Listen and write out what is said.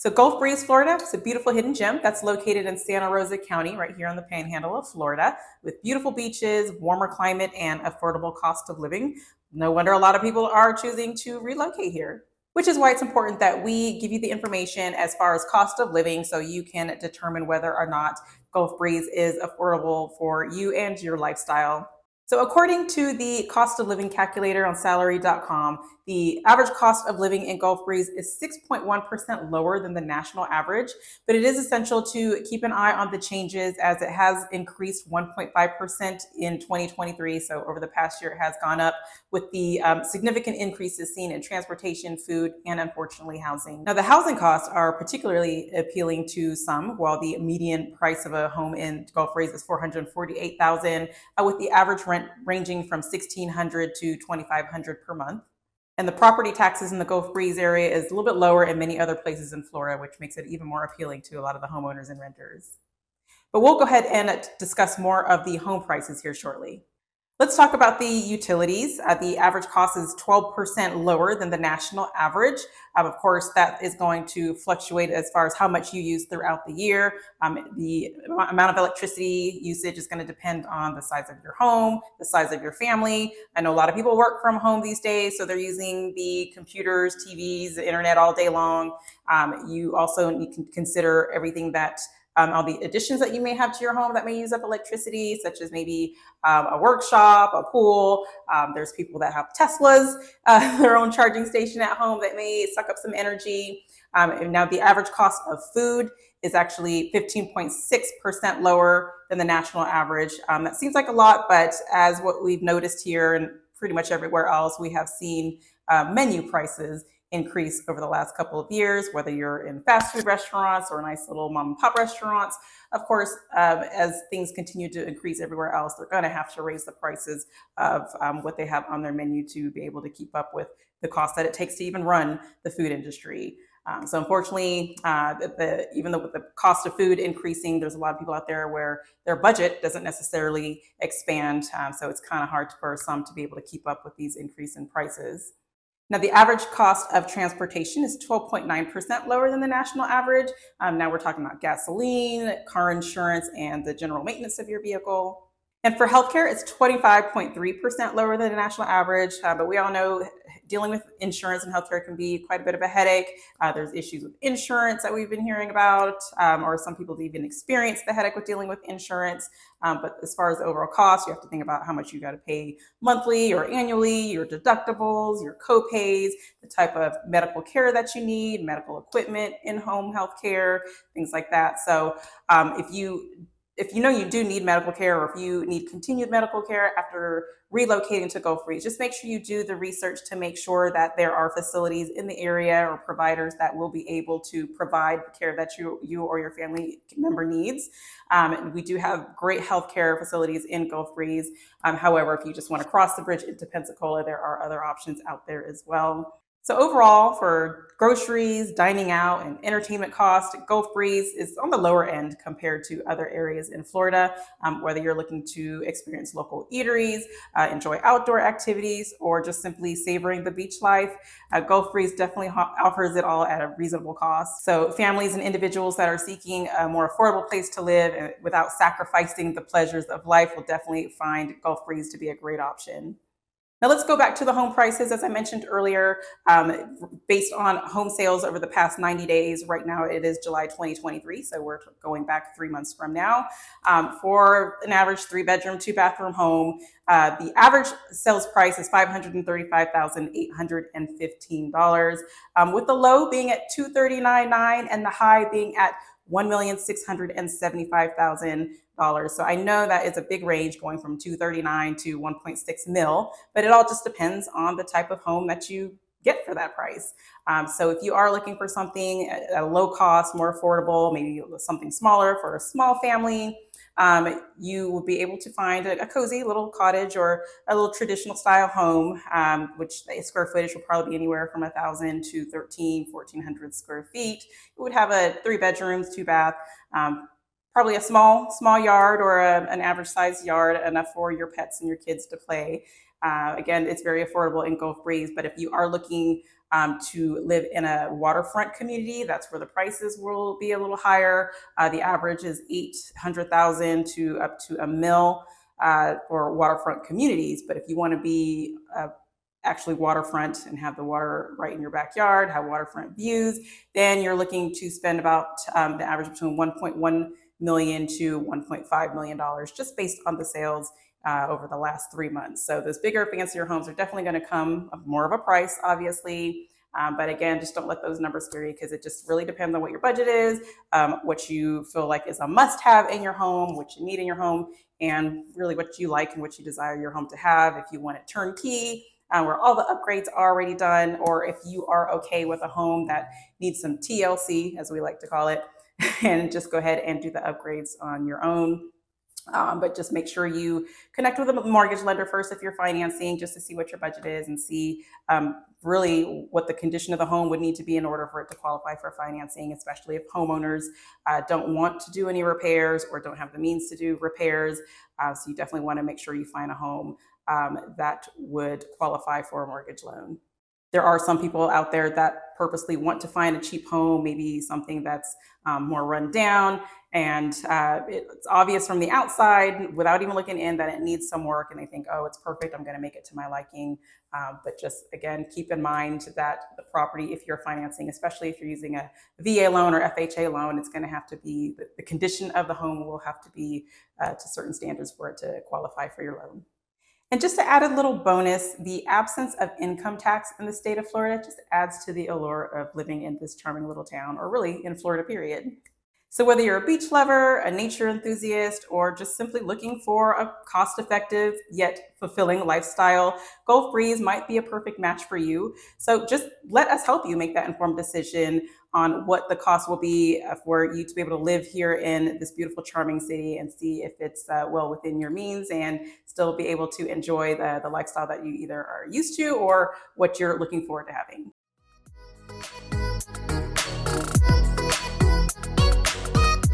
So Gulf Breeze, Florida is a beautiful hidden gem that's located in Santa Rosa County, right here on the panhandle of Florida, with beautiful beaches, warmer climate, and affordable cost of living. No wonder a lot of people are choosing to relocate here. Which is why it's important that we give you the information as far as cost of living so you can determine whether or not Gulf Breeze is affordable for you and your lifestyle. So, according to the cost of living calculator on salary.com, the average cost of living in Gulf Breeze is 6.1% lower than the national average, but it is essential to keep an eye on the changes as it has increased 1.5% in 2023. So, over the past year, it has gone up with the um, significant increases seen in transportation, food, and unfortunately housing. Now, the housing costs are particularly appealing to some, while the median price of a home in Gulf Breeze is 448,000, uh, with the average rent ranging from 1,600 to 2,500 per month. And the property taxes in the Gulf Breeze area is a little bit lower in many other places in Florida, which makes it even more appealing to a lot of the homeowners and renters. But we'll go ahead and discuss more of the home prices here shortly. Let's talk about the utilities. Uh, the average cost is 12% lower than the national average. Um, of course, that is going to fluctuate as far as how much you use throughout the year. Um, the amount of electricity usage is going to depend on the size of your home, the size of your family. I know a lot of people work from home these days, so they're using the computers, TVs, the internet all day long. Um, you also need to consider everything that um, all the additions that you may have to your home that may use up electricity, such as maybe um, a workshop, a pool. Um, there's people that have Teslas, uh, their own charging station at home that may suck up some energy. Um, and now the average cost of food is actually 15.6% lower than the national average. Um, that seems like a lot, but as what we've noticed here and pretty much everywhere else, we have seen uh, menu prices increase over the last couple of years, whether you're in fast food restaurants or nice little mom and pop restaurants. Of course, um, as things continue to increase everywhere else, they're going to have to raise the prices of um, what they have on their menu to be able to keep up with the cost that it takes to even run the food industry. Um, so unfortunately, uh, the, the, even though with the cost of food increasing, there's a lot of people out there where their budget doesn't necessarily expand. Um, so it's kind of hard for some to be able to keep up with these increase in prices. Now, the average cost of transportation is 12.9% lower than the national average. Um, now we're talking about gasoline, car insurance, and the general maintenance of your vehicle. And for healthcare, it's 25.3% lower than the national average. Uh, but we all know dealing with insurance and healthcare can be quite a bit of a headache. Uh, there's issues with insurance that we've been hearing about, um, or some people even experience the headache with dealing with insurance. Um, but as far as the overall cost, you have to think about how much you got to pay monthly or annually, your deductibles, your copays, the type of medical care that you need, medical equipment, in-home healthcare, things like that. So um, if you if you know you do need medical care or if you need continued medical care after relocating to Gulf Breeze, just make sure you do the research to make sure that there are facilities in the area or providers that will be able to provide the care that you, you or your family member needs. Um, and we do have great healthcare facilities in Gulf Breeze. Um, however, if you just want to cross the bridge into Pensacola, there are other options out there as well. So overall, for groceries, dining out, and entertainment cost, Gulf Breeze is on the lower end compared to other areas in Florida. Um, whether you're looking to experience local eateries, uh, enjoy outdoor activities, or just simply savoring the beach life, uh, Gulf Breeze definitely ho- offers it all at a reasonable cost. So families and individuals that are seeking a more affordable place to live uh, without sacrificing the pleasures of life will definitely find Gulf Breeze to be a great option. Now let's go back to the home prices. As I mentioned earlier, um, based on home sales over the past 90 days, right now it is July 2023, so we're going back three months from now. Um, for an average three bedroom, two bathroom home, uh, the average sales price is $535,815, um, with the low being at $239.9 and the high being at $1,675,000. So I know that is a big range going from 239 to 1.6 mil, but it all just depends on the type of home that you get for that price. Um, so if you are looking for something at a low cost, more affordable, maybe something smaller for a small family, um, you will be able to find a, a, cozy little cottage or a little traditional style home, um, which the square footage will probably be anywhere from 1,000 to 13, 1,400 square feet. It would have a three bedrooms, two bath, um, probably a small, small yard or a, an average sized yard, enough for your pets and your kids to play. Uh, again, it's very affordable in Gulf Breeze, but if you are looking um, to live in a waterfront community, that's where the prices will be a little higher. Uh, the average is 800,000 to up to a mill uh, for waterfront communities. But if you want to be uh, actually waterfront and have the water right in your backyard, have waterfront views, then you're looking to spend about um, the average between 1.1 million to 1.5 million dollars just based on the sales uh, over the last three months. So those bigger, fancier homes are definitely going to come of more of a price, obviously. Um, but again, just don't let those numbers scare you because it just really depends on what your budget is, um, what you feel like is a must have in your home, what you need in your home, and really what you like and what you desire your home to have. If you want it turnkey, uh, where all the upgrades are already done, or if you are okay with a home that needs some TLC, as we like to call it, and just go ahead and do the upgrades on your own um, but just make sure you connect with a mortgage lender first if you're financing, just to see what your budget is and see um, really what the condition of the home would need to be in order for it to qualify for financing, especially if homeowners uh, don't want to do any repairs or don't have the means to do repairs. Uh, so you definitely want to make sure you find a home um, that would qualify for a mortgage loan there are some people out there that purposely want to find a cheap home, maybe something that's um, more run down. And uh, it's obvious from the outside, without even looking in, that it needs some work. And they think, oh, it's perfect. I'm going to make it to my liking. Um, but just again, keep in mind that the property, if you're financing, especially if you're using a VA loan or FHA loan, it's going to have to be the, the condition of the home will have to be uh, to certain standards for it to qualify for your loan. And just to add a little bonus, the absence of income tax in the state of Florida just adds to the allure of living in this charming little town, or really in Florida, period. So, whether you're a beach lover, a nature enthusiast, or just simply looking for a cost effective yet fulfilling lifestyle, Gulf Breeze might be a perfect match for you. So, just let us help you make that informed decision on what the cost will be for you to be able to live here in this beautiful, charming city and see if it's uh, well within your means and still be able to enjoy the, the lifestyle that you either are used to or what you're looking forward to having.